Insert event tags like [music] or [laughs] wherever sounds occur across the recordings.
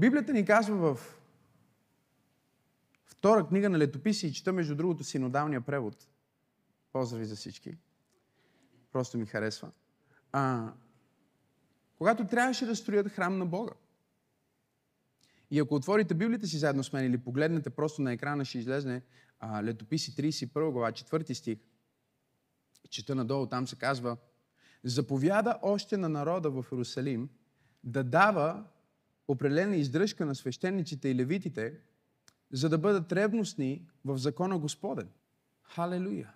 Библията ни казва в втора книга на летописи и чета между другото синодалния превод. Поздрави за всички. Просто ми харесва. А, когато трябваше да строят храм на Бога. И ако отворите Библията си заедно с мен или погледнете просто на екрана, ще излезне а, Летописи 31 глава, 4 стих. Чета надолу, там се казва Заповяда още на народа в Иерусалим да дава определена издръжка на свещениците и левитите, за да бъдат ревностни в закона Господен. Халелуя!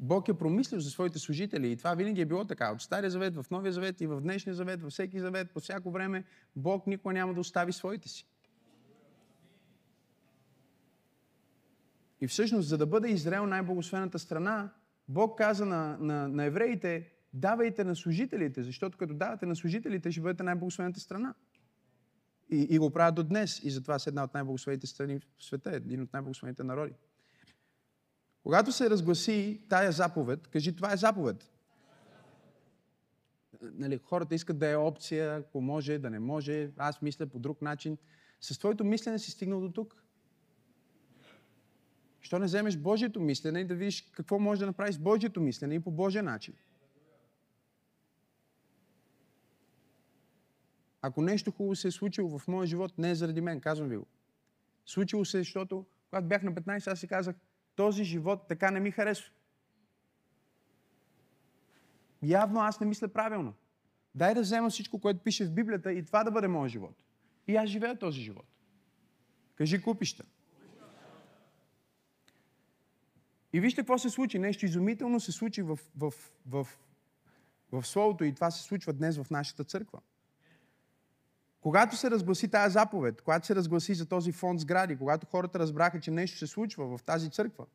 Бог е промислил за своите служители и това винаги е било така. От Стария завет, в Новия завет и в Днешния завет, във всеки завет, по всяко време, Бог никога няма да остави своите си. И всъщност, за да бъде Израел най-благословената страна, Бог каза на, на, на евреите, давайте на служителите, защото като давате на служителите, ще бъдете най-благословената страна. И, и го правят до днес. И затова са една от най-благословените страни в света, един от най-благословените народи. Когато се разгласи тая заповед, кажи, това е заповед. Нали, хората искат да е опция, ако може, да не може. Аз мисля по друг начин. С твоето мислене си стигнал до тук. Що не вземеш Божието мислене и да видиш какво може да направиш с Божието мислене и по Божия начин? Ако нещо хубаво се е случило в моя живот, не е заради мен, казвам ви го. Случило се, защото когато бях на 15, аз си казах, този живот така не ми харесва. Явно аз не мисля правилно. Дай да взема всичко, което пише в Библията и това да бъде моят живот. И аз живея този живот. Кажи купища. И вижте какво се случи. Нещо изумително се случи в, в, в, в Словото и това се случва днес в нашата църква. Когато се разгласи тази заповед, когато се разгласи за този фонд сгради, когато хората разбраха, че нещо се случва в тази църква,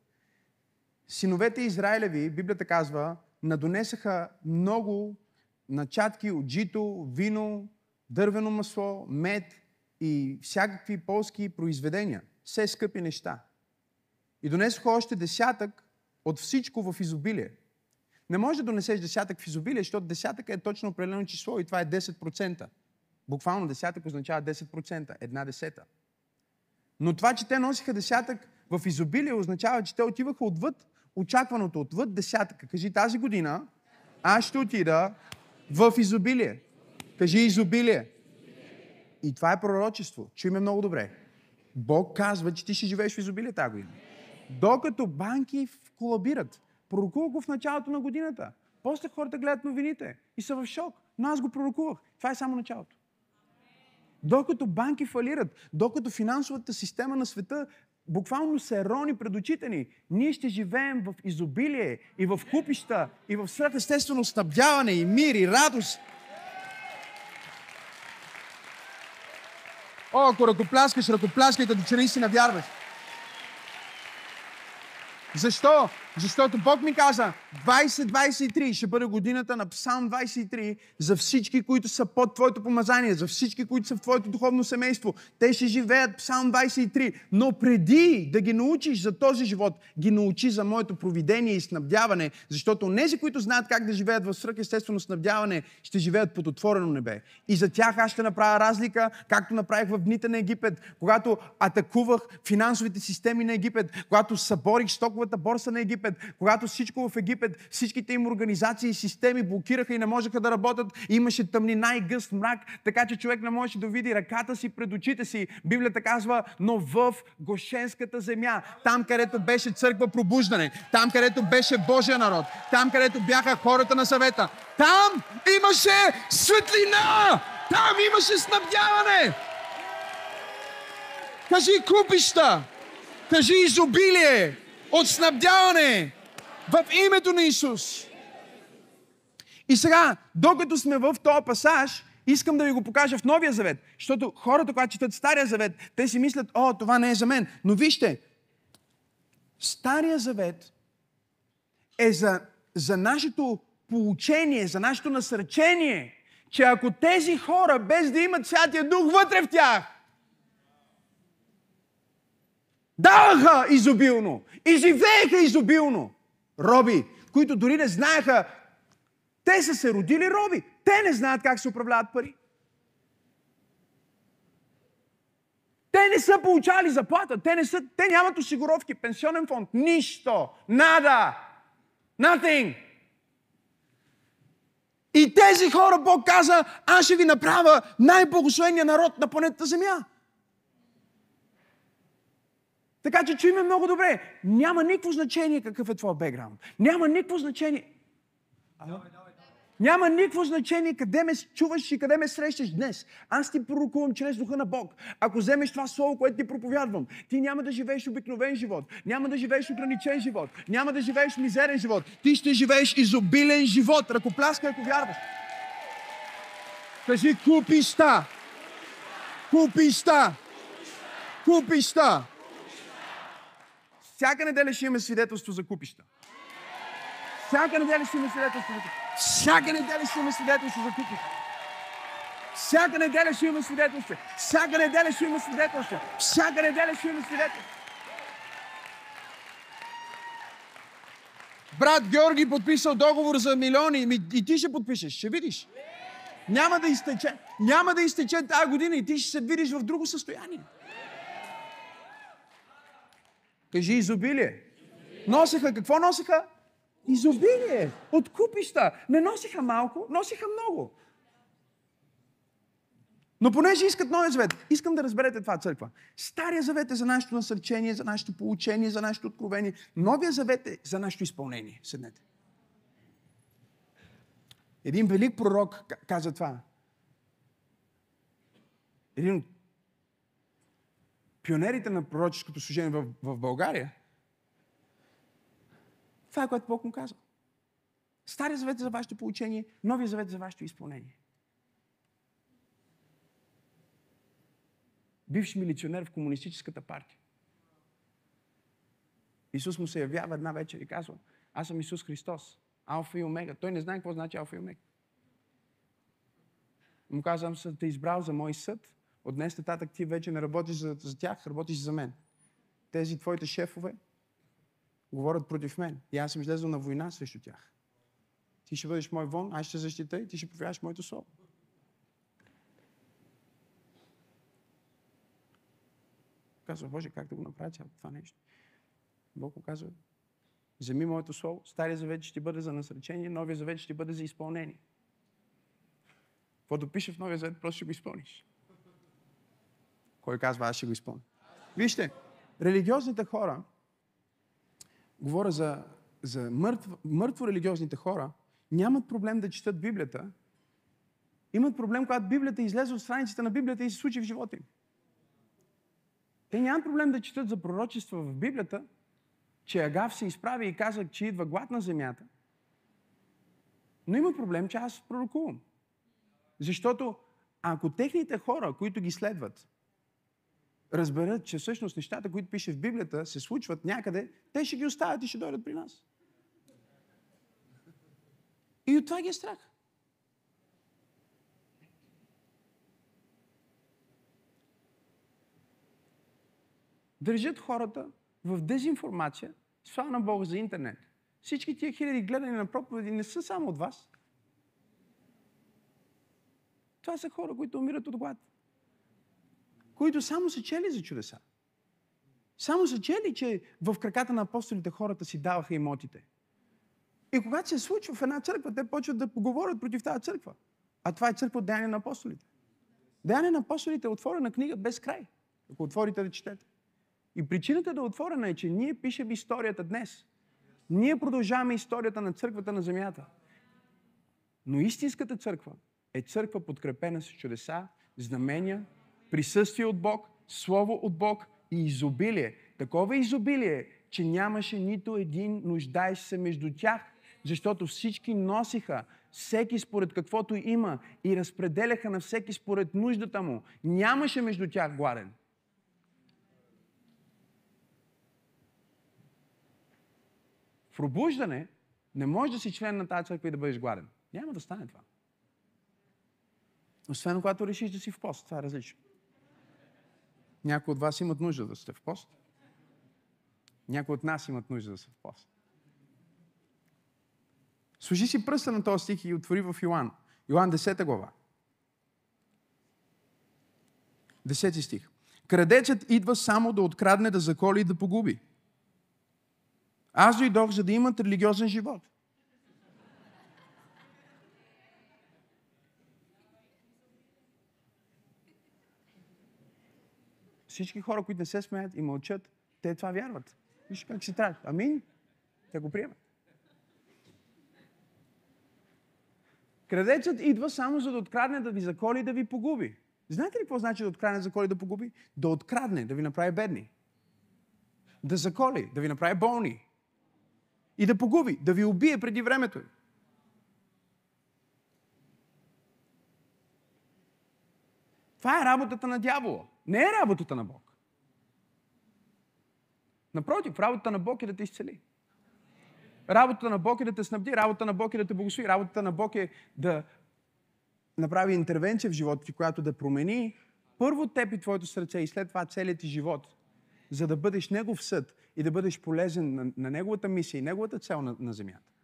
синовете Израилеви, Библията казва, надонесаха много начатки от жито, вино, дървено масло, мед и всякакви полски произведения. Все скъпи неща. И донесоха още десятък от всичко в изобилие. Не може да донесеш десятък в изобилие, защото десятък е точно определено число и това е 10%. Буквално десятък означава 10%, една десета. Но това, че те носиха десятък в изобилие, означава, че те отиваха отвъд очакваното, отвъд десятъка. Кажи тази година, аз ще отида в изобилие. Кажи изобилие. И това е пророчество. Чуй ме много добре. Бог казва, че ти ще живееш в изобилие тази година. Докато банки колабират. Пророкува го в началото на годината. После хората гледат новините и са в шок. Но аз го пророкувах. Това е само началото. Докато банки фалират, докато финансовата система на света буквално се рони пред очите ни, ние ще живеем в изобилие и в купища и в свръхестествено снабдяване и мир и радост. О, ако ръкопляскаш, ръкопляскайте, до че наистина вярваш. Защо? Защото Бог ми каза, 2023 ще бъде годината на Псалм 23 за всички, които са под Твоето помазание, за всички, които са в Твоето духовно семейство. Те ще живеят Псалм 23. Но преди да ги научиш за този живот, ги научи за моето провидение и снабдяване, защото тези, които знаят как да живеят в свръхестествено снабдяване, ще живеят под отворено небе. И за тях аз ще направя разлика, както направих в дните на Египет, когато атакувах финансовите системи на Египет, когато съборих стоковата борса на Египет, Египет, когато всичко в Египет, всичките им организации и системи блокираха и не можеха да работят, имаше тъмнина и гъст мрак, така че човек не можеше да види ръката си пред очите си. Библията казва, но в Гошенската земя, там където беше църква пробуждане, там където беше Божия народ, там където бяха хората на съвета, там имаше светлина! Там имаше снабдяване! Кажи купища! Кажи изобилие! От снабдяване в името на Исус. И сега, докато сме в този пасаж, искам да ви го покажа в Новия Завет. Защото хората, когато четат Стария Завет, те си мислят, о, това не е за мен. Но вижте, Стария Завет е за, за нашето получение, за нашето насърчение, че ако тези хора, без да имат Святия Дух вътре в тях, Даваха изобилно и живееха изобилно. Роби, които дори не знаеха, те са се родили роби. Те не знаят как се управляват пари. Те не са получали заплата. Те, не са, те нямат осигуровки, пенсионен фонд. Нищо. Нада. Nothing. И тези хора Бог каза, аз ще ви направя най-благословения народ на планетата Земя. Така че чуй ме много добре. Няма никакво значение какъв е твой бекграунд. Няма никакво значение. Ало? Няма никакво значение къде ме чуваш и къде ме срещаш днес. Аз ти пророкувам чрез духа на Бог. Ако вземеш това слово, което ти проповядвам, ти няма да живееш обикновен живот, няма да живееш ограничен живот, няма да живееш мизерен живот. Ти ще живееш изобилен живот. Ръкопляскай, ако вярваш. Кажи купища. Купища. Купища. Всяка неделя ще имаме свидетелство за купища. Всяка неделя ще имаме свидетелство за купища. Всяка неделя ще имаме свидетелство за купища. Всяка неделя ще имаме свидетелство. Всяка неделя ще имаме свидетелство. Всяка неделя ще имаме свидетелство. Брат Георги подписал договор за милиони и ти ще подпишеш, ще видиш. Няма да изтече. Няма да изтече тази година и ти ще се видиш в друго състояние. Кажи изобилие. Носеха, какво носеха? Изобилие. От купища. Не носиха малко, носиха много. Но понеже искат Новия завет, искам да разберете това църква. Стария завет е за нашето насърчение, за нашето получение, за нашето откровение. Новия завет е за нашето изпълнение. Седнете. Един велик пророк каза това. Един от пионерите на пророческото служение в, в България, това е което Бог му казва. Стария завет за вашето получение, новия завет за вашето изпълнение. Бивш милиционер в комунистическата партия. Исус му се явява една вечер и казва, аз съм Исус Христос, Алфа и Омега. Той не знае какво значи Алфа и Омега. Му казвам, съм те избрал за мой съд, от днес нататък ти вече не работиш за, за тях, работиш за мен. Тези твоите шефове говорят против мен. И аз съм излезъл на война срещу тях. Ти ще бъдеш мой вон, аз ще защита и ти ще повярваш моето слово. Казва, Боже, как да го направя това нещо? Бог му казва, вземи моето слово, Стария завет ще бъде за насречение, Новия завет ще бъде за изпълнение. Каквото пише в Новия завет, просто ще го изпълниш. Кой казва, аз ще го изпълня? Вижте, религиозните хора, говоря за, за мъртво, мъртво религиозните хора, нямат проблем да четат Библията. Имат проблем, когато Библията излезе от страниците на Библията и се случи в живота им. Те нямат проблем да четат за пророчества в Библията, че Агав се изправи и каза, че идва глад на земята. Но има проблем, че аз пророкувам. Защото ако техните хора, които ги следват, разберат, че всъщност нещата, които пише в Библията, се случват някъде, те ще ги оставят и ще дойдат при нас. И от това ги е страх. Държат хората в дезинформация, слава на Бога за интернет. Всички тия хиляди гледани на проповеди не са само от вас. Това са хора, които умират от глад които само са чели за чудеса. Само са чели, че в краката на апостолите хората си даваха имотите. И когато се случва в една църква, те почват да поговорят против тази църква. А това е църква от Деяния на апостолите. Деяния на апостолите е отворена книга без край. Ако отворите да четете. И причината да е отворена е, че ние пишем историята днес. Ние продължаваме историята на църквата на земята. Но истинската църква е църква подкрепена с чудеса, знамения, присъствие от Бог, Слово от Бог и изобилие. Такова изобилие, че нямаше нито един нуждаещ се между тях, защото всички носиха всеки според каквото има и разпределяха на всеки според нуждата му. Нямаше между тях гладен. В пробуждане не можеш да си член на тази църква и да бъдеш гладен. Няма да стане това. Освен когато решиш да си в пост. Това е различно. Някои от вас имат нужда да сте в пост. Някои от нас имат нужда да са в пост. Служи си пръста на този стих и отвори в Йоан. Йоан 10 глава. 10 стих. Крадецът идва само да открадне, да заколи и да погуби. Аз дойдох, за да имат религиозен живот. Всички хора, които не се смеят и мълчат, те това вярват. Виж как си трябва. Амин. Те го приемат. Крадецът идва само за да открадне, да ви заколи и да ви погуби. Знаете ли какво значи да открадне, заколи да погуби? Да открадне, да ви направи бедни. Да заколи, да ви направи болни. И да погуби, да ви убие преди времето. Това е работата на дявола. Не е работата на Бог. Напротив, работата на Бог е да те изцели. Работата на Бог е да те снабди, работата на Бог е да те благослови, работата на Бог е да направи интервенция в живота ти, която да промени първо теб и твоето сърце и след това целият ти живот, за да бъдеш Негов съд и да бъдеш полезен на, на Неговата мисия и Неговата цел на, на земята.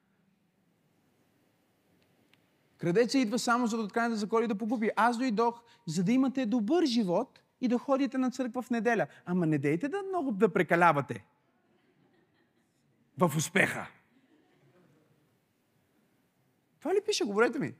Крадеца идва само за да откане да заколи да погуби. Аз дойдох, за да имате добър живот и да ходите на църква в неделя. Ама не дейте да много да прекалявате в успеха. Това ли пише? Говорете ми.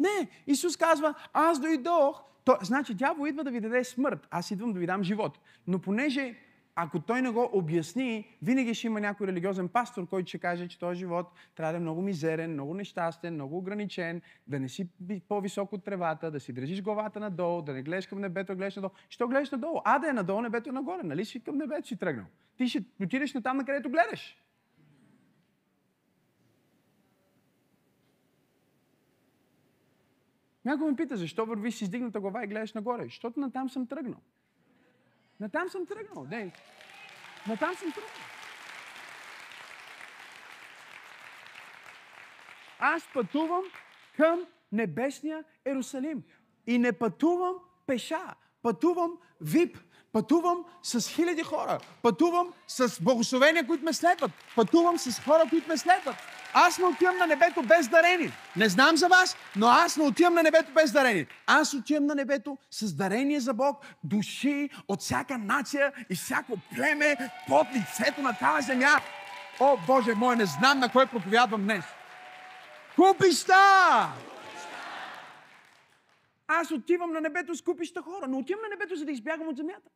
Не, Исус казва, аз дойдох. То, значи, дявол идва да ви даде смърт. Аз идвам да ви дам живот. Но понеже ако той не го обясни, винаги ще има някой религиозен пастор, който ще каже, че този живот трябва да е много мизерен, много нещастен, много ограничен, да не си по-високо от тревата, да си държиш главата надолу, да не гледаш към небето, гледаш надолу. Що гледаш надолу? А да е надолу, небето е нагоре. Нали си към небето си тръгнал? Ти ще отидеш на там, на където гледаш. Някой ме пита, защо вървиш с издигната глава и гледаш нагоре? Защото натам съм тръгнал. Натам съм тръгнал. Не. Натам съм тръгнал. Аз пътувам към небесния Ерусалим. И не пътувам пеша. Пътувам вип. Пътувам с хиляди хора. Пътувам с благословения, които ме следват. Пътувам с хора, които ме следват. Аз не отивам на небето без дарени. Не знам за вас, но аз не отивам на небето без дарени. Аз отивам на небето с дарение за Бог, души от всяка нация и всяко племе под лицето на тази земя. О, Боже мой, не знам на кой проповядвам днес. Купища! Аз отивам на небето с купища хора, но отивам на небето, за да избягам от земята.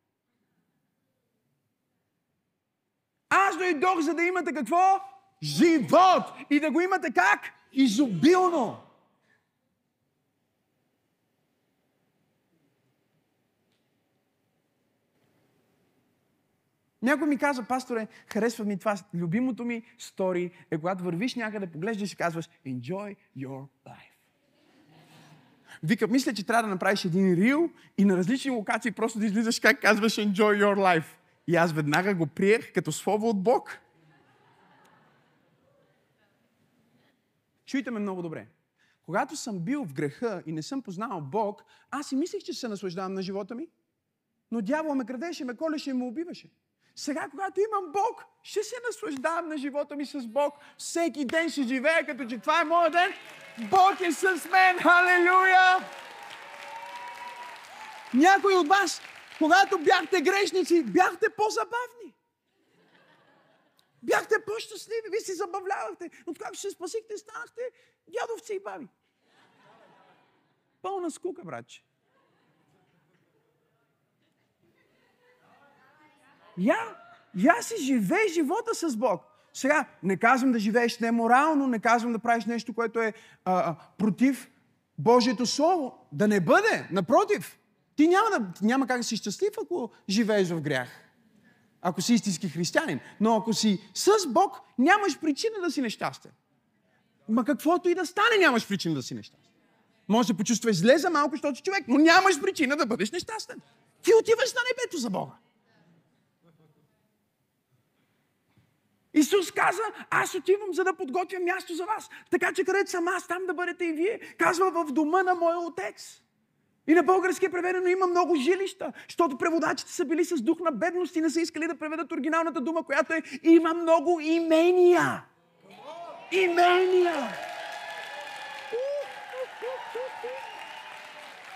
Аз дойдох, за да имате какво? Живот и да го имате как? Изобилно. Някой ми каза, пасторе, харесва ми това. Любимото ми стори е когато вървиш някъде, поглеждаш и казваш Enjoy your life. Вика, мисля, че трябва да направиш един рил и на различни локации просто да излизаш как казваш Enjoy your life. И аз веднага го приех като слово от Бог. Чуйте ме много добре. Когато съм бил в греха и не съм познал Бог, аз си мислех, че се наслаждавам на живота ми. Но дявол ме крадеше, ме колеше и ме убиваше. Сега, когато имам Бог, ще се наслаждавам на живота ми с Бог. Всеки ден ще живея, като че това е моят ден. Бог е с мен. Халелуя! Някои от вас, когато бяхте грешници, бяхте по-забавни. Бяхте по-щастливи, вие си забавлявахте. Когато се спасихте, станахте дядовци и баби. Пълна скука, братче. Я, я си живей живота с Бог. Сега, не казвам да живееш неморално, не казвам да правиш нещо, което е а, против Божието Слово. Да не бъде. Напротив, ти няма, да, няма как да си щастлив, ако живееш в грях ако си истински християнин. Но ако си с Бог, нямаш причина да си нещастен. Ма каквото и да стане, нямаш причина да си нещастен. Може да почувстваш зле за малко, защото човек, но нямаш причина да бъдеш нещастен. Ти отиваш на небето за Бога. Исус каза, аз отивам, за да подготвя място за вас. Така че където съм аз, там да бъдете и вие. Казва в дома на моя отец. И на български е преведено има много жилища, защото преводачите са били с дух на бедност и не са искали да преведат оригиналната дума, която е има много имения. Имения!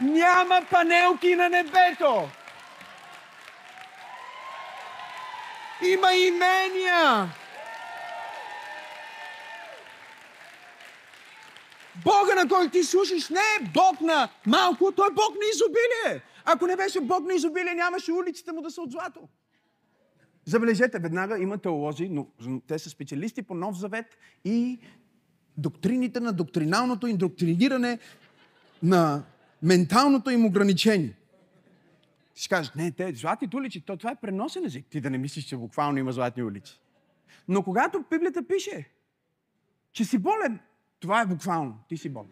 Няма панелки на небето! Има имения! Бога, на който ти слушаш, не е Бог на малко, той е Бог на изобилие. Ако не беше Бог на изобилие, нямаше улиците му да са от злато. Забележете, веднага има теолози, но те са специалисти по Нов Завет и доктрините на доктриналното индоктриниране на менталното им ограничение. Ще кажеш, не, те златните улици, то това е преносен език. Ти да не мислиш, че буквално има златни улици. Но когато Библията пише, че си болен, това е буквално. Ти си болен.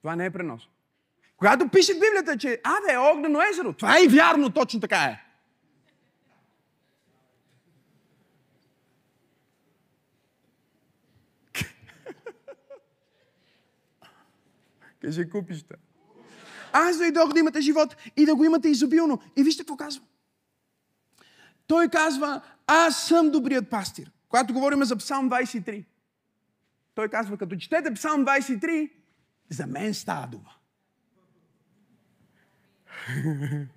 Това не е пренос. Когато пише в Библията, че Аде е огнено езеро, това е и вярно, точно така е. [laughs] Кажи купища. Аз дойдох да имате живот и да го имате изобилно. И вижте какво казва. Той казва, аз съм добрият пастир. Когато говорим за Псалм 23, той казва, като четете Псалм 23, за мен става дума. [laughs]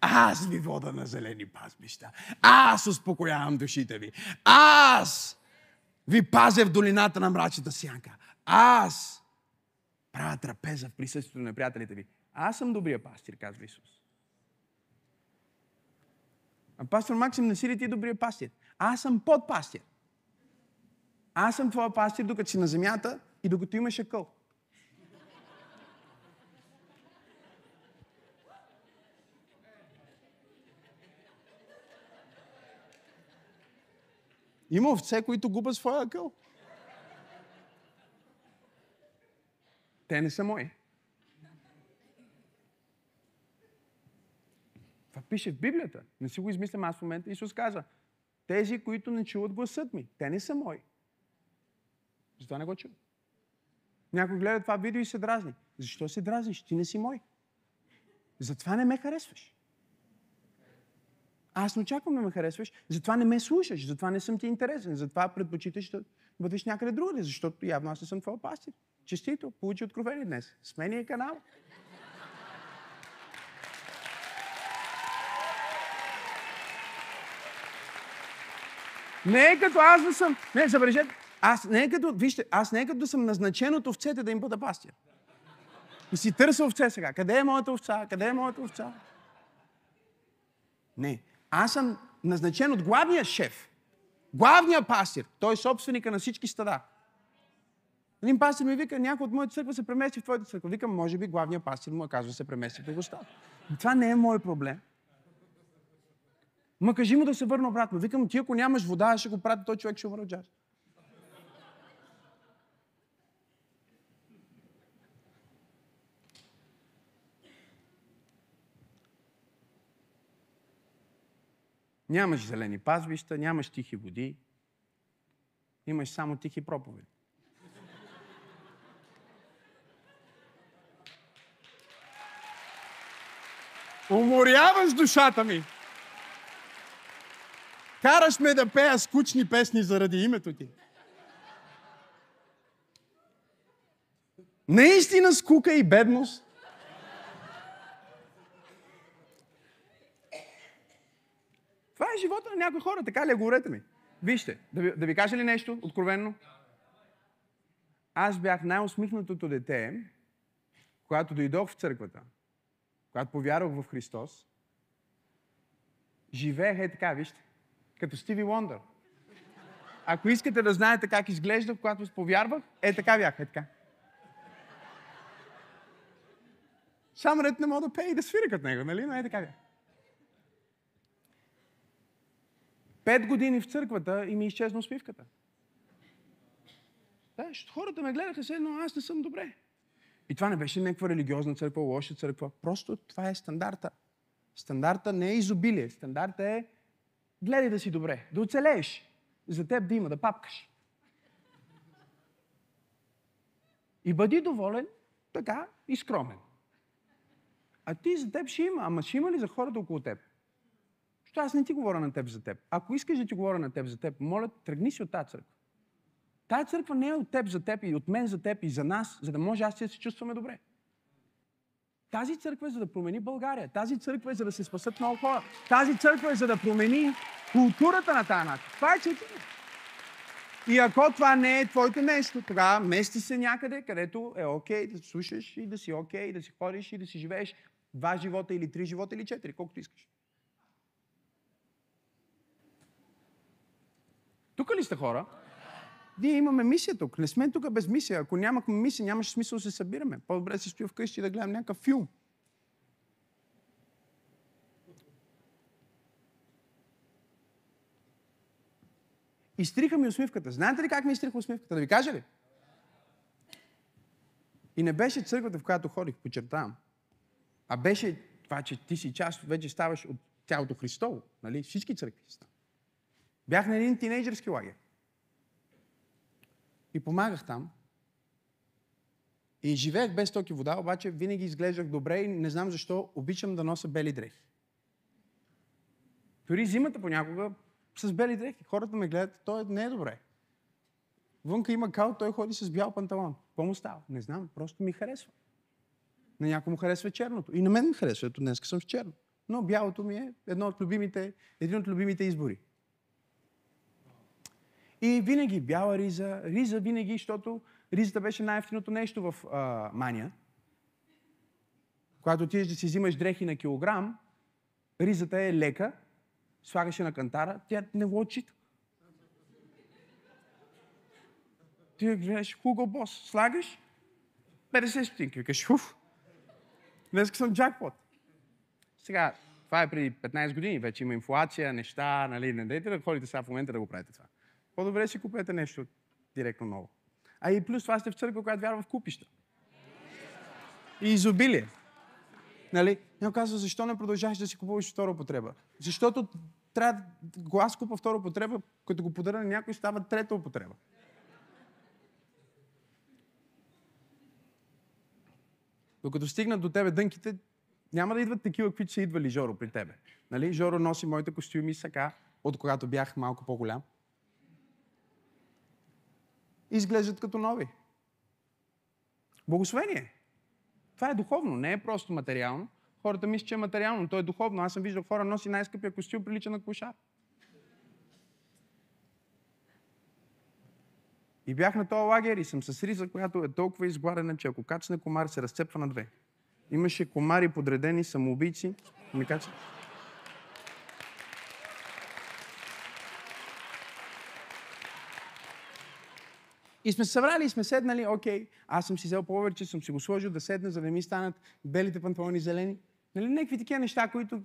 Аз ви вода на зелени пазбища. Аз успокоявам душите ви. Аз ви пазя в долината на мрачната сянка. Аз правя трапеза в присъствието на приятелите ви. Аз съм добрия пастир, казва Исус. А пастор Максим, не си ли ти добрия пастир? Аз съм подпастир. Аз съм твоя пастир, докато си на земята и докато имаш акъл. Има овце, които губят своя акъл. Те не са мои. Това пише в Библията. Не си го измислям аз в момента. Исус каза, тези, които не чуват гласът ми, те не са мои. Затова не го чуват. Някой гледа това видео и се дразни. Защо се дразниш? Ти не си мой. Затова не ме харесваш. Аз не очаквам да ме харесваш, затова не ме слушаш, затова не съм ти интересен, затова предпочиташ да бъдеш някъде другаде, защото явно аз не съм твой пастир. Честито, получи откровение днес. Смени канал. Не е като аз да съм... Не, забележете. Аз не е като... Вижте, аз не е като да съм назначен от овцете да им бъда пастир. И си търся овце сега. Къде е моята овца? Къде е моята овца? Не. Аз съм назначен от главния шеф. Главния пастир. Той е собственика на всички стада. Един пастир ми вика, някой от моята църква се премести в твоята църква. Викам, може би главният пастир му е казва се премести в друго стада. Това не е мой проблем. Ма кажи му да се върне обратно. Викам, ти ако нямаш вода, ще го прати, той човек ще умре от жажда. Нямаш зелени пазвища, нямаш тихи води, имаш само тихи проповеди. Уморяваш душата ми. Караш ме да пея скучни песни заради името ти. Наистина скука и бедност. Това е живота на някои хора, така ли е? Говорете ми. Вижте, да ви, да ви кажа ли нещо откровенно? Аз бях най-усмихнатото дете, когато дойдох в църквата, когато повярвах в Христос. Живеех е така, вижте като Стиви Лондър. Ако искате да знаете как изглежда, когато повярвах, е така бях, е така. Само ред не мога да пее и да свира като него, нали? Но е така бях. Пет години в църквата и ми изчезна усмивката. Да, хората ме гледаха се, но аз не съм добре. И това не беше някаква религиозна църква, лоша църква. Просто това е стандарта. Стандарта не е изобилие. Стандарта е Гледай да си добре, да оцелееш. За теб да има, да папкаш. И бъди доволен, така и скромен. А ти за теб ще има. Ама ще има ли за хората около теб? Защото аз не ти говоря на теб за теб. Ако искаш да ти говоря на теб за теб, моля, тръгни си от тази църква. Тая църква не е от теб за теб и от мен за теб и за нас, за да може аз да се чувстваме добре. Тази църква е за да промени България. Тази църква е за да се спасат много хора. Тази църква е за да промени културата на тази нация. Това е църква. И ако това не е твоето нещо, тогава мести се някъде, където е окей okay да слушаш и да си окей, okay, да си ходиш и да си живееш два живота или три живота или четири, колкото искаш. Тук ли сте хора? Ние имаме мисия тук. Не сме тук без мисия. Ако нямахме мисия, нямаше смисъл да се събираме. По-добре си стоя вкъщи да гледам някакъв филм. Изтриха ми усмивката. Знаете ли как ми изтриха усмивката? Да ви кажа ли? И не беше църквата, в която ходих, подчертавам. А беше това, че ти си част, вече ставаш от тялото Христово. Нали? Всички църкви са. Бях на един тинейджерски лагер. И помагах там. И живеех без токи вода, обаче винаги изглеждах добре и не знам защо обичам да нося бели дрехи. Дори зимата понякога с бели дрехи. Хората ме гледат, той не е добре. Вънка има кал, той ходи с бял панталон. Какво му става? Не знам, просто ми харесва. На някой му харесва черното. И на мен ми харесва, ето днес съм с черно. Но бялото ми е едно от любимите, един от любимите избори. И винаги бяла риза, риза винаги, защото ризата беше най-ефтиното нещо в а, Мания. Когато отидеш да си взимаш дрехи на килограм, ризата е лека, слагаше на кантара, тя не го отчита. Ти гледаш Hugo Boss, слагаш 50 стотинки. Викаш, уф, днес съм джакпот. Сега, това е преди 15 години, вече има инфлация, неща, нали, не дайте да ходите сега в момента да го правите това. По-добре си купете нещо директно ново. А и плюс това сте в църква, която вярва в купища. И изобилие. Нали? Някой казва, защо не продължаваш да си купуваш втора употреба? Защото трябва, го аз купа втора употреба, като го подаря на някой, става трета употреба. Докато стигнат до тебе дънките, няма да идват такива, каквито са идвали Жоро при тебе. Нали? Жоро носи моите костюми сака, от когато бях малко по-голям изглеждат като нови. Благословение. Това е духовно, не е просто материално. Хората мислят, че е материално, но то е духовно. Аз съм виждал хора носи най-скъпия костюм, прилича на кошар. И бях на този лагер и съм с риза, която е толкова изгладена, че ако качне комар, се разцепва на две. Имаше комари подредени, самоубийци. Ми качат. И сме събрали и сме седнали, окей, аз съм си взел повече, съм си го сложил да седна, за да ми станат белите панталони зелени. Нали, някакви такива неща, които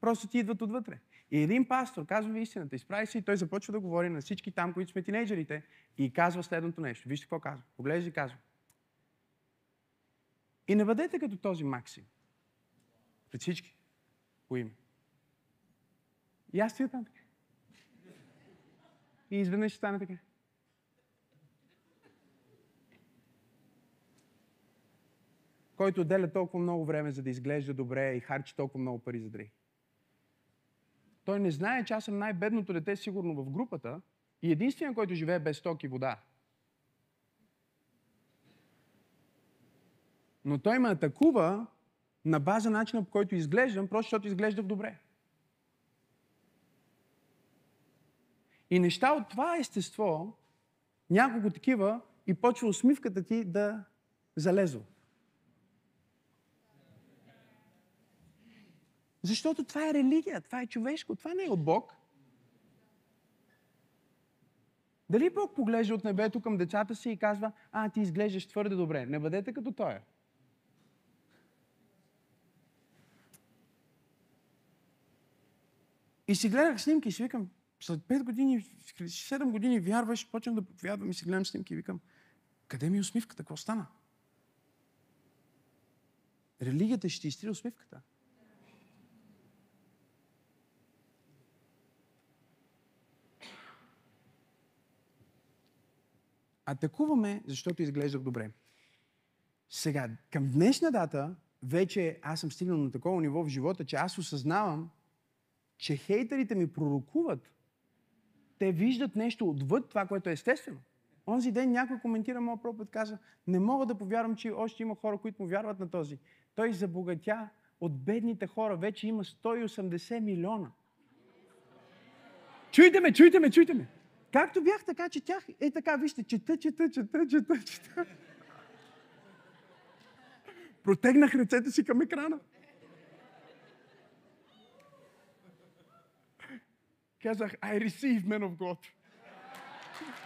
просто ти идват отвътре. И един пастор казва ви истината, изправи се и той започва да говори на всички там, които сме тинейджерите и казва следното нещо. Вижте какво казва. Поглежда и казва. И не бъдете като този Максим. Пред всички. По име. И аз стоя там така. И изведнъж ще стане така. Който отделя толкова много време, за да изглежда добре и харчи толкова много пари за дрехи. Той не знае, че аз съм най-бедното дете сигурно в групата и единствения, който живее без ток и вода. Но той ме атакува на база начина, по който изглеждам, просто защото изглеждах добре. И неща от това естество, няколко такива, и почва усмивката ти да залезва. Защото това е религия, това е човешко, това не е от Бог. Дали Бог поглежда от небето към децата си и казва, а, ти изглеждаш твърде добре, не бъдете като Той. И си гледах снимки и си викам, след 5 години, 7 години вярваш, почвам да проповядвам и си гледам снимки и викам, къде ми е усмивката, какво стана? Религията ще изтри усмивката. Атакуваме, защото изглеждах добре. Сега, към днешна дата, вече аз съм стигнал на такова ниво в живота, че аз осъзнавам, че хейтерите ми пророкуват. Те виждат нещо отвъд това, което е естествено. Онзи ден някой коментира моят проповед, каза, не мога да повярвам, че още има хора, които му вярват на този. Той забогатя от бедните хора. Вече има 180 милиона. Чуйте ме, чуйте ме, чуйте ме. Както бях така, четях, е така, вижте, чета, чета, чета, чета, чета. Протегнах ръцете си към екрана. Казах, I receive, man of God.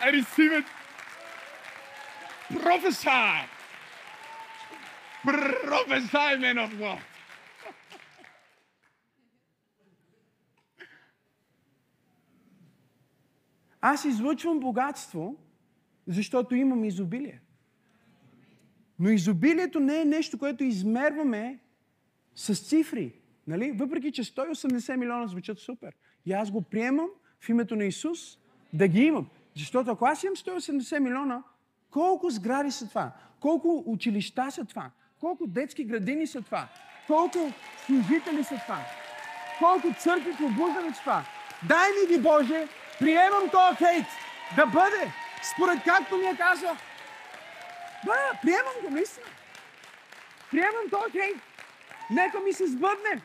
I receive it. Prophesy. Prophesy, man of God. Аз излъчвам богатство, защото имам изобилие. Но изобилието не е нещо, което измерваме с цифри. Нали? Въпреки, че 180 милиона звучат супер. И аз го приемам в името на Исус да ги имам. Защото ако аз имам 180 милиона, колко сгради са това? Колко училища са това? Колко детски градини са това? Колко служители са това? Колко църкви пробуждаме това? Дай ми ги, Боже, приемам този хейт да бъде според както ми е казал. Да, приемам го, наистина. Приемам този хейт. Нека ми се сбъдне.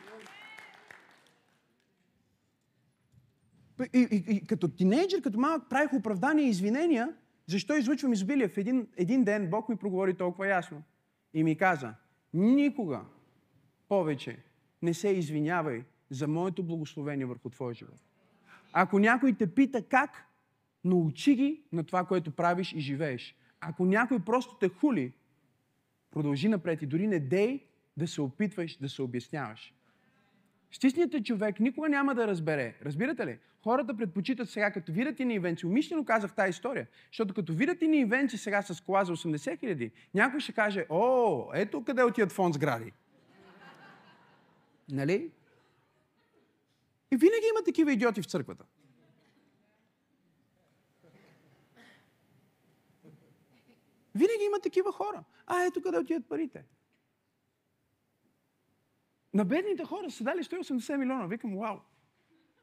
И, и, и като тинейджър, като малък, правих оправдания и извинения, защо излучвам изобилие. В един, един ден Бог ми проговори толкова ясно. И ми каза, никога повече не се извинявай за моето благословение върху твоя живот. Ако някой те пита как, научи ги на това, което правиш и живееш. Ако някой просто те хули, продължи напред и дори не дей да се опитваш да се обясняваш. Стисният човек никога няма да разбере. Разбирате ли? Хората предпочитат сега, като видят и ивенци, умишлено казах тази история, защото като видят и ивенци сега с кола за 80 хиляди, някой ще каже, о, ето къде отиват фонд сгради. Нали? И винаги има такива идиоти в църквата. Винаги има такива хора. А, ето къде отиват парите. На бедните хора са дали 180 милиона. Викам, вау.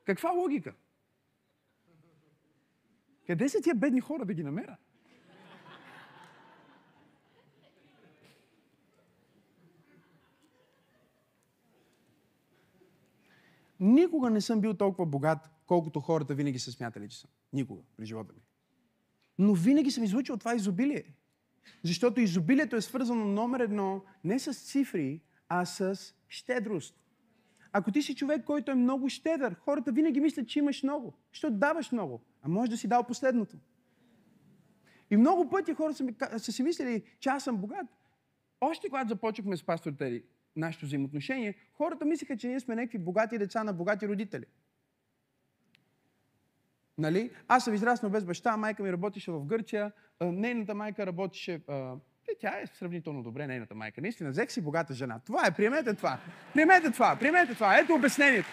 Каква логика? Къде са тия бедни хора да ги намеря? Никога не съм бил толкова богат, колкото хората винаги са смятали, че съм. Никога при живота ми. Но винаги съм излучил това изобилие. Защото изобилието е свързано номер едно не с цифри, а с щедрост. Ако ти си човек, който е много щедър, хората винаги мислят, че имаш много. Защото даваш много, а може да си дал последното. И много пъти хора са, ми, са си мислили, че аз съм богат. Още когато започнахме с пастор Тери, нашето взаимоотношение, хората мислеха, че ние сме някакви богати деца на богати родители. Нали? Аз съм израснал без баща, майка ми работеше в Гърция, нейната майка работеше е, тя е сравнително добре, нейната майка. Наистина, взех си богата жена. Това е, приемете това. Приемете това, приемете това. Ето обяснението.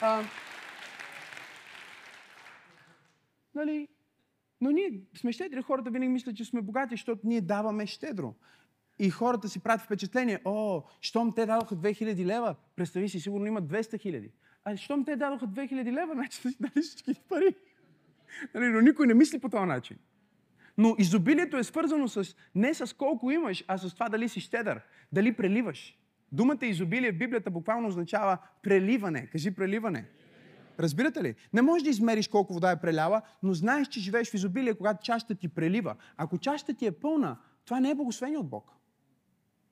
А, нали, но ние сме щедри. Хората винаги мислят, че сме богати, защото ние даваме щедро. И хората си правят впечатление, о, щом те дадоха 2000 лева, представи си, сигурно имат 200 хиляди. А щом те дадоха 2000 лева, значи да си дали всички пари. Нали, но никой не мисли по този начин. Но изобилието е свързано с, не с колко имаш, а с това дали си щедър, дали преливаш. Думата изобилие в Библията буквално означава преливане. Кажи преливане. Разбирате ли? Не можеш да измериш колко вода е прелява, но знаеш, че живееш в изобилие, когато чашата ти прелива. Ако чашата ти е пълна, това не е благословение от Бог.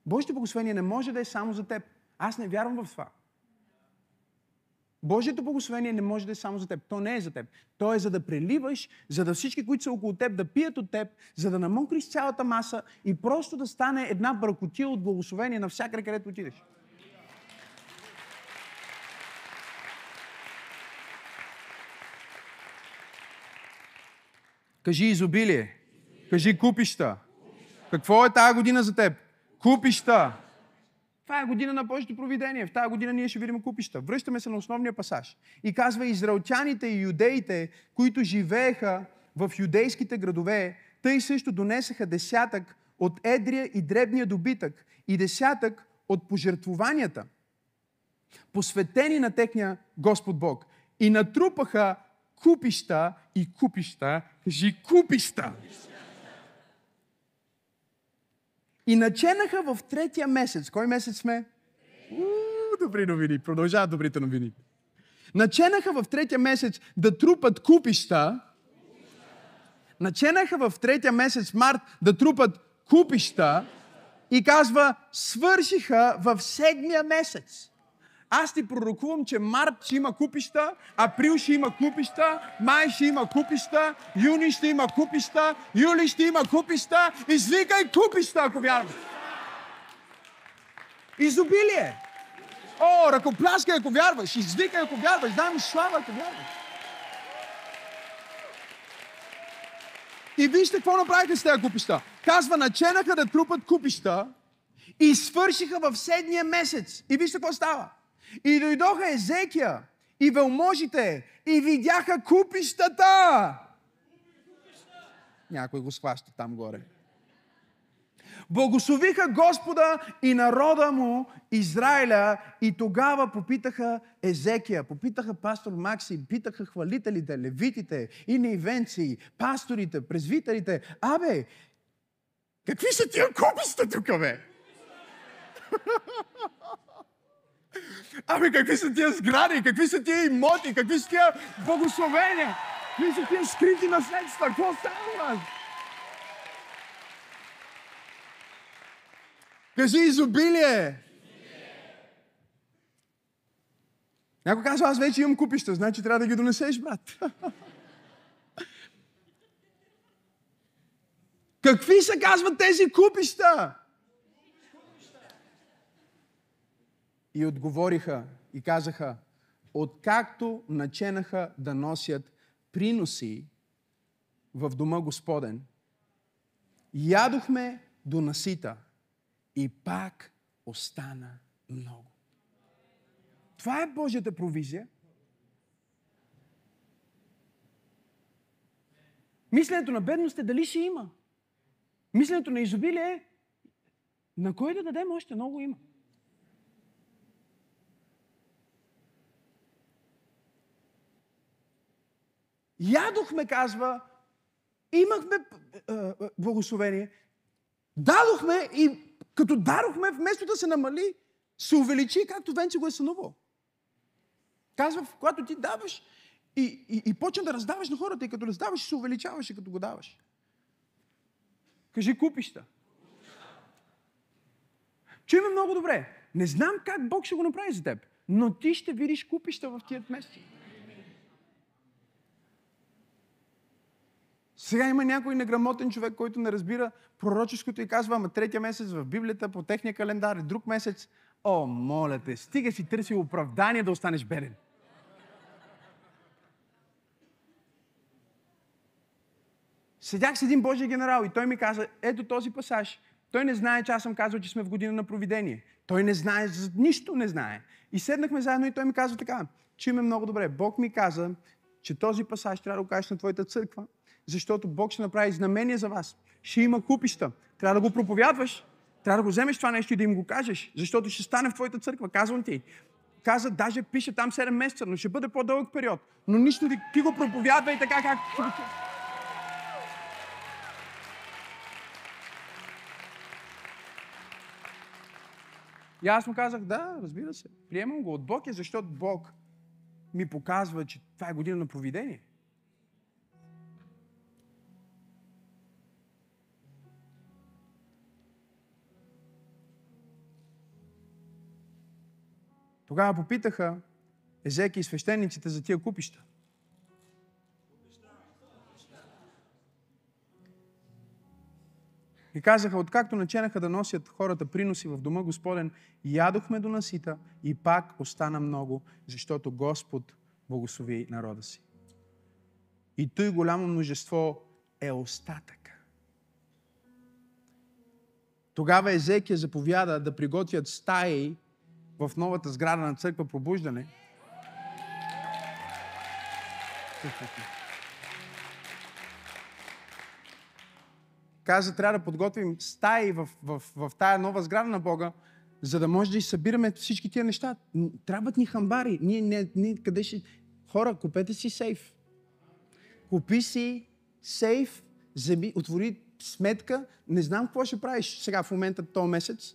Божието благословение не може да е само за теб. Аз не вярвам в това. Божието благословение не може да е само за теб. То не е за теб. То е за да преливаш, за да всички, които са около теб, да пият от теб, за да намокриш цялата маса и просто да стане една бъркотия от благословение навсякъде, където отидеш. Кажи изобилие. Кажи купища. Какво е тази година за теб? Купища. Това е година на Божието провидение. В тази година ние ще видим купища. Връщаме се на основния пасаж. И казва, израелтяните и юдеите, които живееха в юдейските градове, тъй също донесаха десятък от едрия и дребния добитък и десятък от пожертвованията, посветени на техния Господ Бог. И натрупаха купища и купища. Кажи купища. И наченаха в третия месец. Кой месец сме? Уу, добри новини. Продължават добрите новини. Наченаха в третия месец да трупат купища. Наченаха в третия месец март да трупат купища и казва, свършиха в седмия месец. Аз ти пророкувам, че март ще има купища, април ще има купища, май ще има купища, юни ще има купища, юли ще има купища. Извикай купища, ако вярваш. Изобилие. О, ръкопляскай, ако вярваш. Извикай, ако вярваш. Дай ми слава, ако вярваш. И вижте какво направиха с тези купища. Казва, наченаха да трупат купища и свършиха в седния месец. И вижте какво става. И дойдоха Езекия и велможите и видяха купищата. Някой го схваща там горе. Благословиха Господа и народа му, Израиля, и тогава попитаха Езекия, попитаха пастор Макси, питаха хвалителите, левитите и неивенци, пасторите, презвителите. Абе, какви са тия купища тук, бе? [laughs] Ами какви са тия сгради, какви са тия имоти, какви са тия благословения, какви са тия скрити наследства, какво става? Кажи изобилие. Някой казва, аз вече имам купища, значи трябва да ги донесеш, брат. [laughs] Какви са, казват тези купища? И отговориха и казаха, откакто наченаха да носят приноси в дома Господен, ядохме до насита и пак остана много. Това е Божията провизия. Мисленето на бедност е дали ще има. Мисленето на изобилие е на кой да дадем още много има. Ядохме, казва, имахме благословение, дадохме и като дарохме, вместо да се намали, се увеличи, както Венци го е сънувал. Казва, когато ти даваш и, и, и почна да раздаваш на хората, и като раздаваш, се увеличаваш и като го даваш. Кажи купища. Чуй ме много добре. Не знам как Бог ще го направи за теб, но ти ще видиш купища в тия месеци. Сега има някой неграмотен човек, който не разбира пророческото и казва, ама третия месец в Библията по техния календар, друг месец. О, моля те, стига си търси оправдание да останеш беден. Седях с един Божий генерал и той ми каза, ето този пасаж. Той не знае, че аз съм казал, че сме в година на провидение. Той не знае, нищо не знае. И седнахме заедно и той ми каза така, че ме много добре. Бог ми каза, че този пасаж трябва да го кажеш на твоята църква, защото Бог ще направи знамение за вас. Ще има купища. Трябва да го проповядваш. Трябва да го вземеш това нещо и да им го кажеш, защото ще стане в твоята църква. Казвам ти. Каза, даже пише там 7 месеца, но ще бъде по-дълъг период. Но нищо ти, ти го проповядвай така, как И аз му казах, да, разбира се, приемам го от Бог е, защото Бог ми показва, че това е година на провидение. Тогава попитаха Езеки и свещениците за тия купища. И казаха, откакто наченаха да носят хората приноси в дома Господен, ядохме до насита и пак остана много, защото Господ благослови народа си. И той голямо множество е остатък. Тогава Езекия заповяда да приготвят стаи в новата сграда на църква Пробуждане. Каза, трябва да подготвим стаи в, в, в, тая нова сграда на Бога, за да може да събираме всички тия неща. Трябват ни хамбари. Ние, не, не, къде ще... Хора, купете си сейф. купи си сейф, вземи, отвори сметка, не знам какво ще правиш сега в момента, този месец,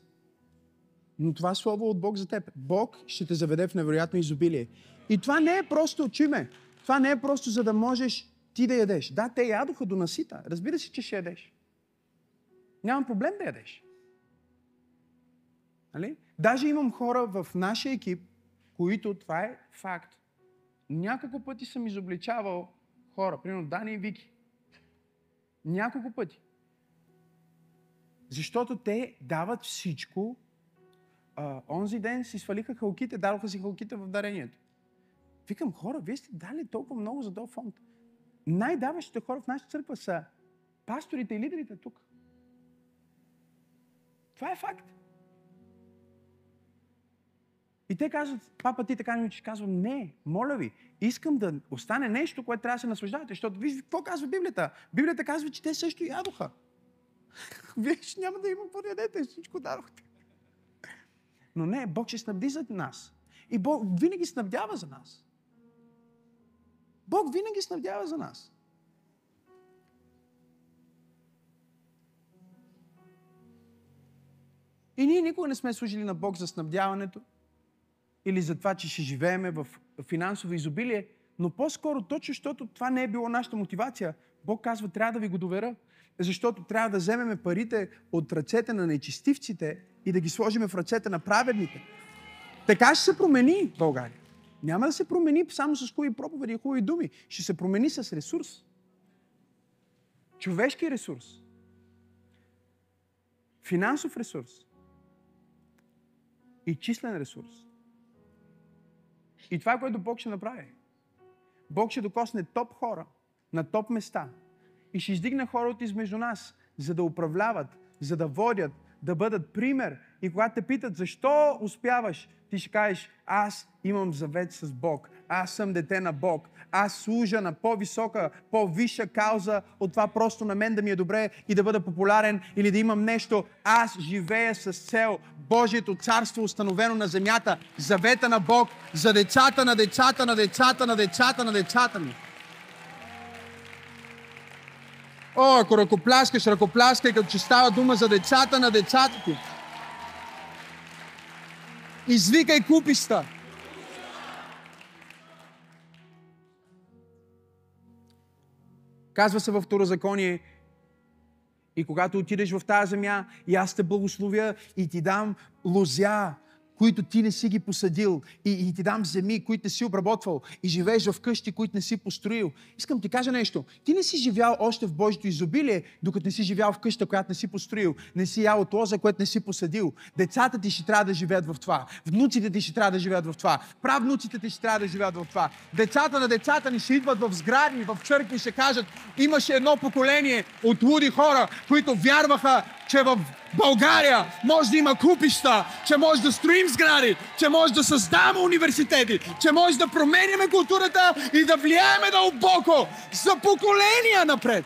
но това слово от Бог за теб. Бог ще те заведе в невероятно изобилие. И това не е просто, чуме, това не е просто за да можеш ти да ядеш. Да, те ядоха до насита. Разбира се, че ще ядеш. Нямам проблем да ядеш. Нали? Даже имам хора в нашия екип, които, това е факт, няколко пъти съм изобличавал хора, примерно Дани и Вики. Няколко пъти. Защото те дават всичко. А, онзи ден си свалиха халките, дадоха си халките в дарението. Викам, хора, вие сте дали толкова много за този фонд. Най-даващите хора в нашата църква са пасторите и лидерите тук. Това е факт. И те казват, папа, ти така не учиш. Казвам, не, моля ви, искам да остане нещо, което трябва да се наслаждавате. Защото виж какво казва Библията. Библията казва, че те също ядоха. [laughs] Ще няма да има ядете, всичко дадохте. Но не, Бог ще снабди за нас. И Бог винаги снабдява за нас. Бог винаги снабдява за нас. И ние никога не сме служили на Бог за снабдяването или за това, че ще живееме в финансово изобилие, но по-скоро точно, защото това не е било нашата мотивация, Бог казва, трябва да ви го доверя, защото трябва да вземеме парите от ръцете на нечистивците и да ги сложиме в ръцете на праведните. Така ще се промени България. Няма да се промени само с хубави проповеди и хубави думи. Ще се промени с ресурс. Човешки ресурс. Финансов ресурс. И числен ресурс. И това което Бог ще направи. Бог ще докосне топ хора на топ места и ще издигне хора от измежду нас, за да управляват, за да водят, да бъдат пример. И когато те питат защо успяваш, ти ще кажеш, аз имам завет с Бог. Аз съм дете на Бог. Аз служа на по-висока, по-висша кауза от това просто на мен да ми е добре и да бъда популярен или да имам нещо. Аз живея с цел Божието царство установено на земята. Завета на Бог за децата на децата на децата на децата на децата ми. О, ако ръкопляскаш, ръкопляскай, като че става дума за децата на децата ти. Извикай куписта. Казва се във Второзаконие, и когато отидеш в тази земя, и аз те благословя и ти дам лозя, които ти не си ги посадил и, и ти дам земи, които не си обработвал и живееш в къщи, които не си построил. Искам ти кажа нещо. Ти не си живял още в Божието изобилие, докато не си живял в къща, която не си построил. Не си ял от лоза, което не си посадил. Децата ти ще трябва да живеят в това. Внуците ти ще трябва да живеят в това. Правнуците ти ще трябва да живеят в това. Децата на децата ни ще идват в сгради, в църкви ще кажат, имаше едно поколение от луди хора, които вярваха, че в България може да има купища, че може да строим сгради, че може да създаваме университети, че може да променяме културата и да влияеме дълбоко за поколения напред.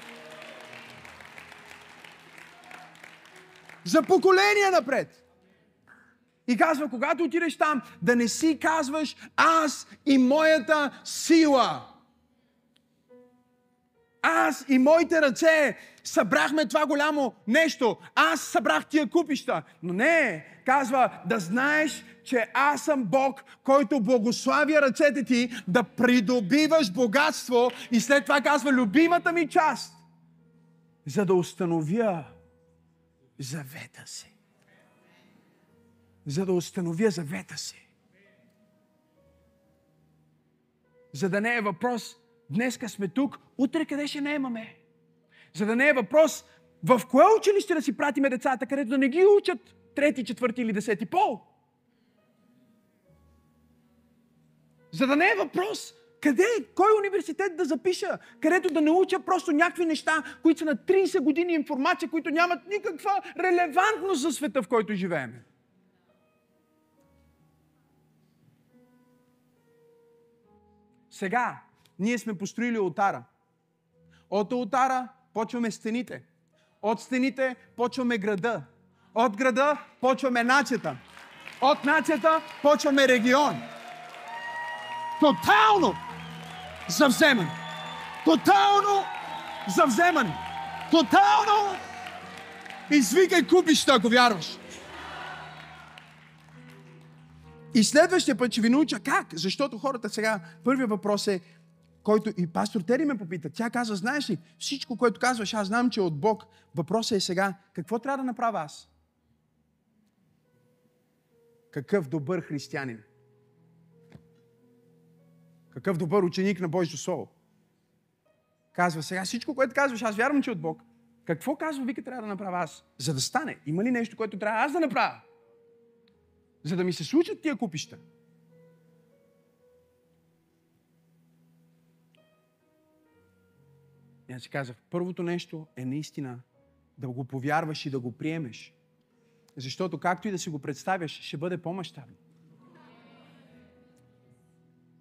За поколения напред. И казва, когато отидеш там, да не си казваш аз и моята сила. Аз и моите ръце събрахме това голямо нещо. Аз събрах тия купища. Но не, казва, да знаеш, че аз съм Бог, който благославя ръцете ти да придобиваш богатство и след това казва любимата ми част, за да установя завета си. За да установя завета си. За да не е въпрос, днеска сме тук, утре къде ще не имаме. За да не е въпрос в кое училище да си пратиме децата, където да не ги учат трети, четвърти или десети пол. За да не е въпрос къде, кой университет да запиша, където да науча просто някакви неща, които са на 30 години информация, които нямат никаква релевантност за света, в който живеем. Сега, ние сме построили ултара. От ултара почваме стените. От стените почваме града. От града почваме нацията. От нацията почваме регион. Тотално завземан. Тотално завземане. Тотално извикай купища, ако вярваш. И следващия път ще ви науча как. Защото хората сега, първият въпрос е, който и пастор Тери ме попита. Тя каза, знаеш ли, всичко, което казваш, аз знам, че е от Бог. Въпросът е сега, какво трябва да направя аз? Какъв добър християнин. Какъв добър ученик на Божието Слово. Казва сега всичко, което казваш, аз вярвам, че е от Бог. Какво казва вика трябва да направя аз? За да стане. Има ли нещо, което трябва аз да направя? За да ми се случат тия купища. Аз си казах, първото нещо е наистина да го повярваш и да го приемеш. Защото както и да си го представяш, ще бъде по-мащабно.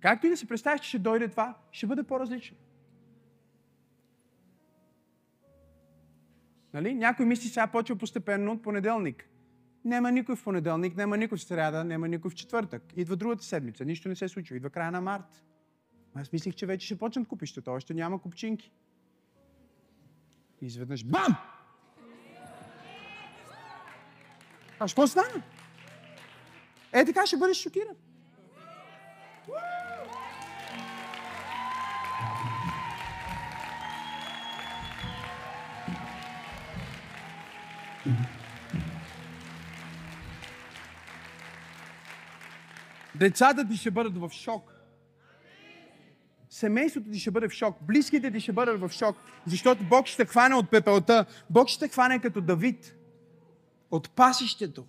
Както и да си представяш, че ще дойде това, ще бъде по-различно. Нали? Някой мисли, сега почва постепенно от понеделник. Няма никой в понеделник, няма никой в среда, няма никой в четвъртък. Идва другата седмица, нищо не се случва. Идва края на март. Аз мислих, че вече ще почнат купищата, още няма купчинки. И изведнъж бам! А що стана? Е, така ще бъдеш шокиран. Децата ти ще бъдат в шок. Семейството ти ще бъде в шок. Близките ти ще бъдат в шок. Защото Бог ще хване от пепелта. Бог ще хване като Давид. От пасището.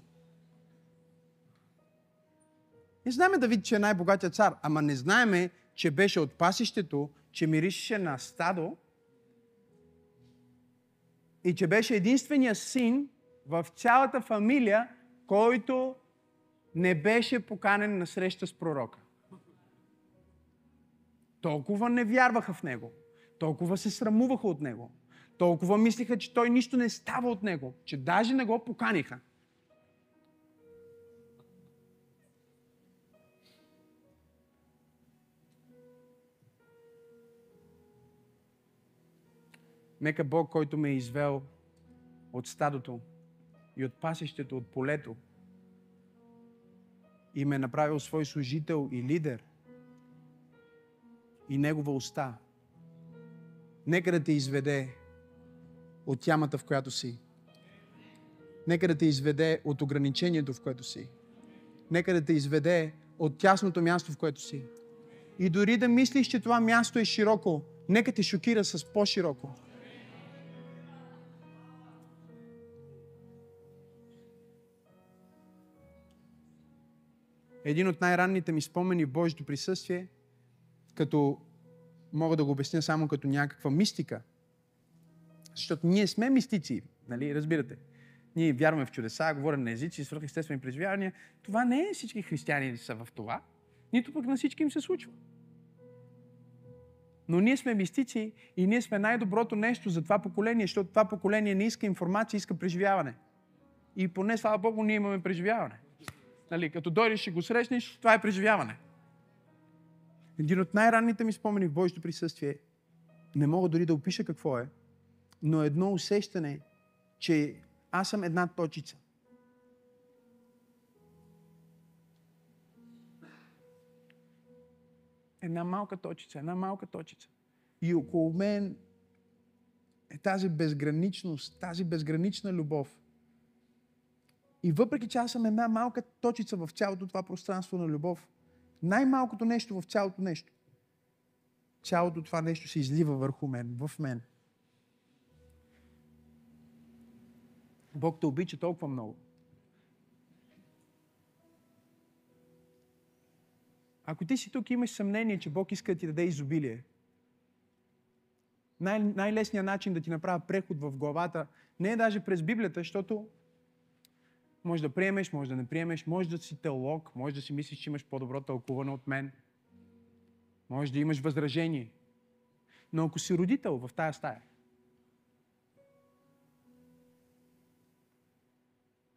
Не знаеме Давид, че е най-богатия цар, ама не знаеме, че беше от пасището, че миришеше на стадо и че беше единствения син в цялата фамилия, който не беше поканен на среща с пророка. Толкова не вярваха в него. Толкова се срамуваха от него. Толкова мислиха, че той нищо не става от него, че даже не го поканиха. Нека Бог, който ме е извел от стадото и от пасището, от полето, и ме е направил свой служител и лидер и негова уста. Нека да те изведе от ямата, в която си. Нека да те изведе от ограничението, в което си. Нека да те изведе от тясното място, в което си. И дори да мислиш, че това място е широко, нека те шокира с по-широко. един от най-ранните ми спомени в Божието присъствие, като мога да го обясня само като някаква мистика. Защото ние сме мистици, нали, разбирате. Ние вярваме в чудеса, говорим на езици, свръхестествени преживявания. Това не е всички християни са в това, нито пък на всички им се случва. Но ние сме мистици и ние сме най-доброто нещо за това поколение, защото това поколение не иска информация, иска преживяване. И поне, слава Богу, ние имаме преживяване. Нали, като дойдеш и го срещнеш, това е преживяване. Един от най-ранните ми спомени в Божието присъствие, не мога дори да опиша какво е, но едно усещане, че аз съм една точица. Една малка точица, една малка точица. И около мен е тази безграничност, тази безгранична любов. И въпреки, че аз съм една малка точица в цялото това пространство на любов, най-малкото нещо в цялото нещо, цялото това нещо се излива върху мен, в мен. Бог те обича толкова много. Ако ти си тук имаш съмнение, че Бог иска да ти даде изобилие, най- най-лесният начин да ти направя преход в главата не е даже през Библията, защото може да приемеш, може да не приемеш, може да си теолог, може да си мислиш, че имаш по-добро тълкуване от мен. Може да имаш възражение. Но ако си родител в тая стая,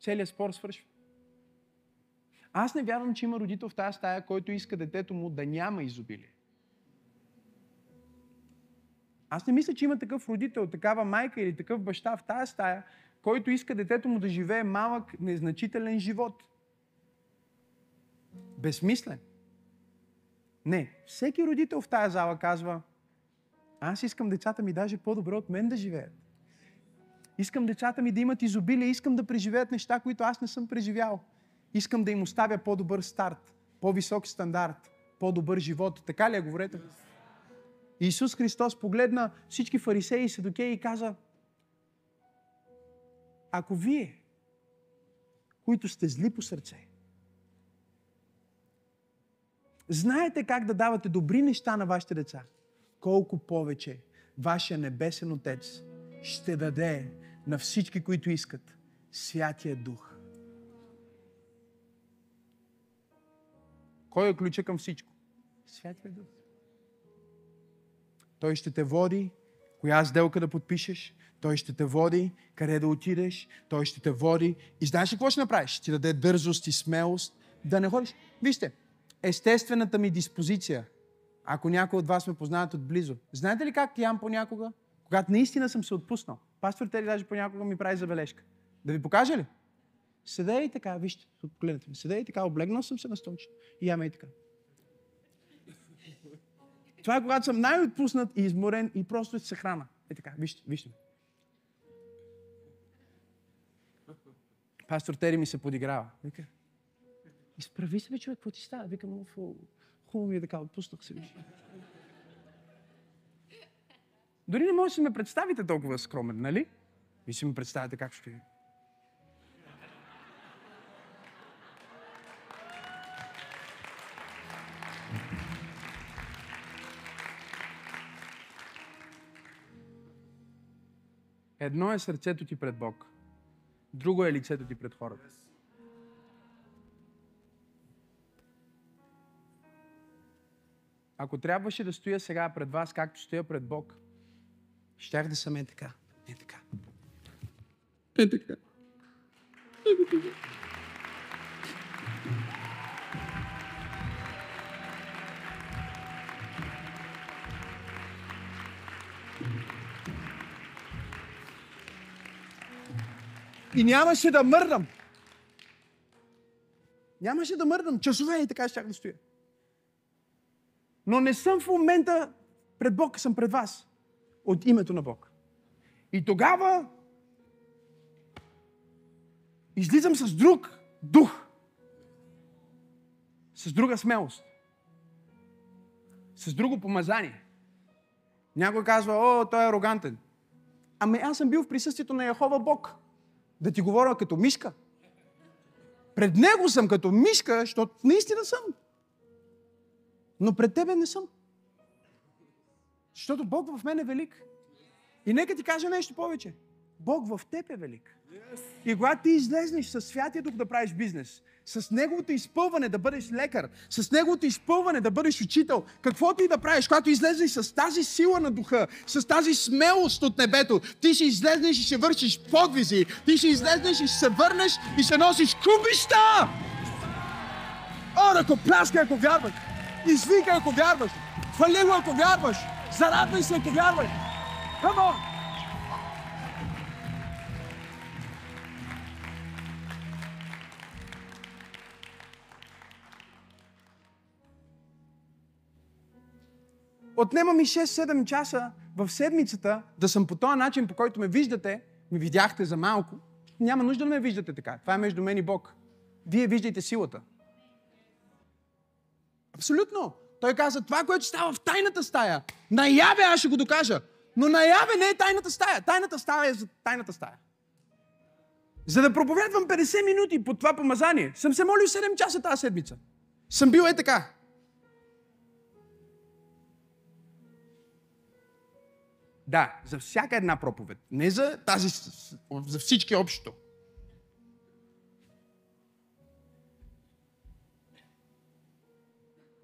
целият спор свършва. Аз не вярвам, че има родител в тази стая, който иска детето му да няма изобилие. Аз не мисля, че има такъв родител, такава майка или такъв баща в тази стая, който иска детето му да живее малък, незначителен живот. Безсмислен. Не, всеки родител в тази зала казва, аз искам децата ми даже по-добре от мен да живеят. Искам децата ми да имат изобилие, искам да преживеят неща, които аз не съм преживял. Искам да им оставя по-добър старт, по-висок стандарт, по-добър живот. Така ли е, говорете? Исус Христос погледна всички фарисеи и седокеи и каза, ако вие, които сте зли по сърце, знаете как да давате добри неща на вашите деца, колко повече вашия небесен Отец ще даде на всички, които искат Святия Дух. Кой е ключа към всичко? Святия Дух. Той ще те води, коя сделка да подпишеш, той ще те води, къде да отидеш, той ще те води. И знаеш ли какво ще направиш? Ще ти даде дързост и смелост да не ходиш. Вижте, естествената ми диспозиция, ако някой от вас ме познават отблизо, знаете ли как ям понякога? Когато наистина съм се отпуснал. Пастор Тери даже понякога ми прави забележка. Да ви покажа ли? Седе и така, вижте, гледате ми. Седе и така, облегнал съм се на столчето. И яме и така. Това е когато съм най-отпуснат и изморен и просто се храна. Е така, вижте, вижте. Пастор Тери ми се подиграва. Вика, изправи се, бе, човек, какво ти става? Викам, хубаво ми е така, отпуснах се. Виж. Дори не може да ме представите толкова скромен, нали? Ви си ме представите как ще Едно е сърцето ти пред Бог, друго е лицето ти пред хората. Ако трябваше да стоя сега пред вас, както стоя пред Бог, щях да съм е така. Е така. Е така. Е така. И нямаше да мърдам. Нямаше да мърдам. Часове и така щях да стоя. Но не съм в момента пред Бог, съм пред вас. От името на Бог. И тогава излизам с друг дух. С друга смелост. С друго помазание. Някой казва, о, той е арогантен. Ами аз съм бил в присъствието на Яхова Бог. Да ти говоря като мишка. Пред него съм като мишка, защото наистина съм. Но пред тебе не съм. Защото Бог в мен е велик. И нека ти кажа нещо повече. Бог в теб е велик. И когато ти излезнеш със Святия Дух да правиш бизнес, с Неговото изпълване да бъдеш лекар, с Неговото изпълване да бъдеш учител, каквото и да правиш, когато излезеш с тази сила на духа, с тази смелост от небето, ти ще излезнеш и ще вършиш подвизи, ти ще излезнеш и ще се върнеш и ще носиш кубища! О, да го пляска, ако вярваш! Извика, ако вярваш! Хвали ако вярваш! Зарадвай се, ако вярваш! Come on! Отнема ми 6-7 часа в седмицата да съм по този начин, по който ме виждате, ми видяхте за малко. Няма нужда да ме виждате така. Това е между мен и Бог. Вие виждайте силата. Абсолютно. Той каза, това, което става в тайната стая, наяве аз ще го докажа. Но наяве не е тайната стая. Тайната стая е за тайната стая. За да проповядвам 50 минути по това помазание, съм се молил 7 часа тази седмица. Съм бил е така. Да, за всяка една проповед. Не за тази, за всички общо.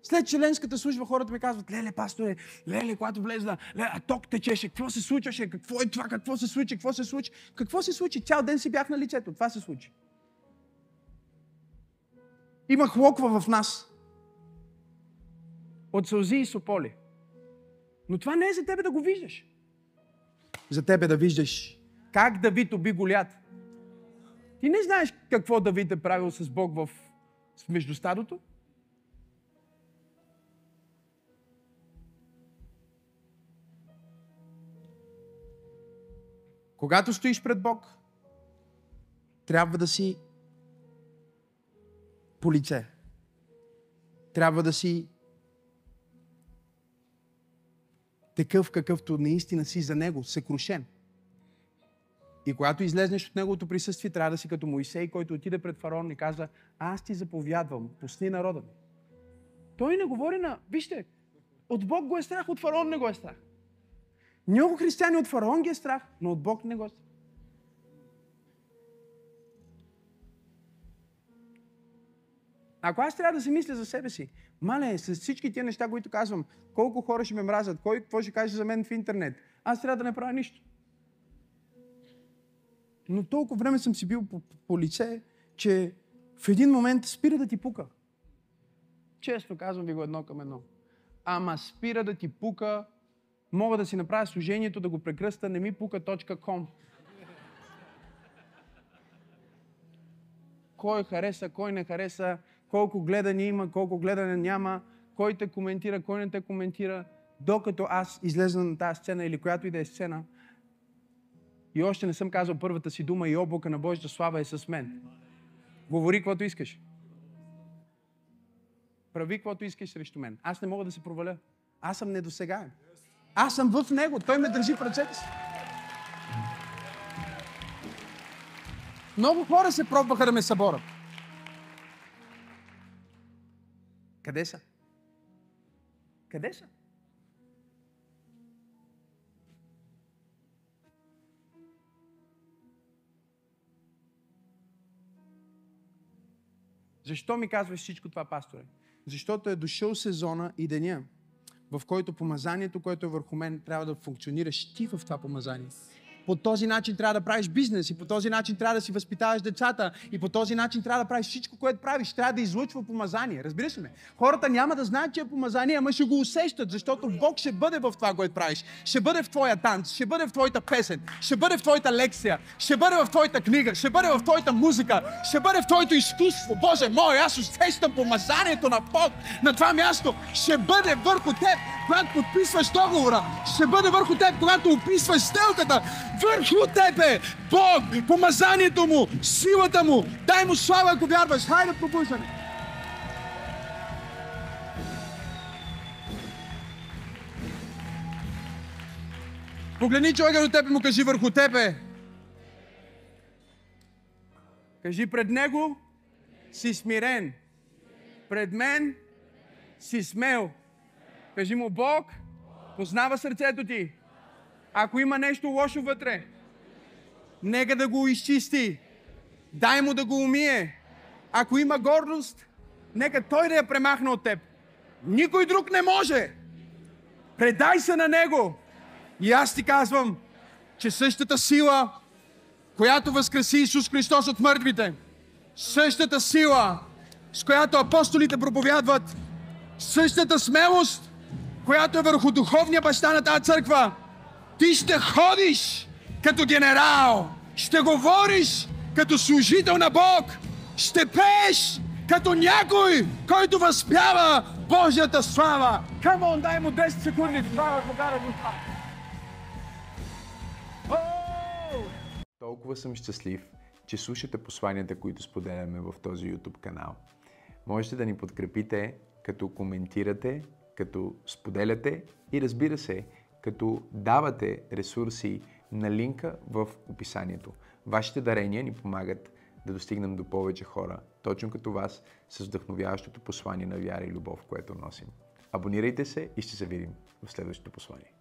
След членската служба хората ми казват, леле, пасторе, леле, когато влезна, леле, а ток течеше, какво се случваше, какво е това, какво се случи, какво се случи, какво се случи, цял ден си бях на лицето, това се случи. Има хлоква в нас. От сълзи и сополи. Но това не е за тебе да го виждаш. За тебе да виждаш как Давид уби Голят. Ти не знаеш какво Давид е правил с Бог в между стадото? Когато стоиш пред Бог, трябва да си по лице. Трябва да си такъв, какъвто наистина си за Него, съкрушен. И когато излезнеш от Неговото присъствие, трябва да си като Моисей, който отиде пред фараон и каза, аз ти заповядвам, пусни народа ми. Той не говори на... Вижте, от Бог го е страх, от фараон не го е страх. Много християни от фараон ги е страх, но от Бог не го е страх. Ако аз трябва да си мисля за себе си, мале, с всички тия неща, които казвам, колко хора ще ме мразят, кой какво ще каже за мен в интернет, аз трябва да не правя нищо. Но толкова време съм си бил по, по лице, че в един момент спира да ти пука. Често казвам ви го едно към едно. Ама спира да ти пука, мога да си направя служението, да го прекръста, не ми пука.com. Кой хареса, кой не хареса, колко гледане има, колко гледане няма, кой те коментира, кой не те коментира, докато аз излеза на тази сцена или която и да е сцена, и още не съм казал първата си дума и облака на Божията слава е с мен. Говори каквото искаш. Прави каквото искаш срещу мен. Аз не мога да се проваля. Аз съм недосегаем. Аз съм в Него. Той ме държи в ръцете си. Много хора се пробваха да ме съборят. Къде са? Къде са? Защо ми казваш всичко това, пасторе? Защото е дошъл сезона и деня, в който помазанието, което е върху мен, трябва да функционираш ти в това помазание. По този начин трябва да правиш бизнес и по този начин трябва да си възпитаваш децата и по този начин трябва да правиш всичко, което правиш. Трябва да излъчва помазание. Разбираш ли ме? Хората няма да знаят, че е помазание, ама ще го усещат, защото Бог ще бъде в това, което правиш. Ще бъде в твоя танц, ще бъде в твоята песен, ще бъде в твоята лекция, ще бъде в твоята книга, ще бъде в твоята музика, ще бъде в твоето изкуство. Боже мой, аз усещам помазанието на Бог на това място. Ще бъде върху теб, когато подписваш договора. Ще бъде върху теб, когато описваш сделката върху тебе. Бог, помазанието му, силата му. Дай му слава, ако вярваш. Хайде пробуждане. Погледни човека до теб и му кажи върху тебе. Кажи пред него си смирен. Пред мен си смел. Кажи му Бог, познава сърцето ти. Ако има нещо лошо вътре, нека да го изчисти. Дай му да го умие. Ако има гордост, нека той да я премахне от теб. Никой друг не може. Предай се на него. И аз ти казвам, че същата сила, която възкреси Исус Христос от мъртвите, същата сила, с която апостолите проповядват, същата смелост, която е върху духовния баща на тази църква, ти ще ходиш като генерал, ще говориш като служител на Бог, ще пееш като някой, който възпява Божията слава. Камон, дай му 10 секунди. Това е покара Толкова съм щастлив, че слушате посланията, които споделяме в този YouTube канал. Можете да ни подкрепите, като коментирате, като споделяте и разбира се, като давате ресурси на линка в описанието. Вашите дарения ни помагат да достигнем до повече хора, точно като вас, с вдъхновяващото послание на вяра и любов, което носим. Абонирайте се и ще се видим в следващото послание.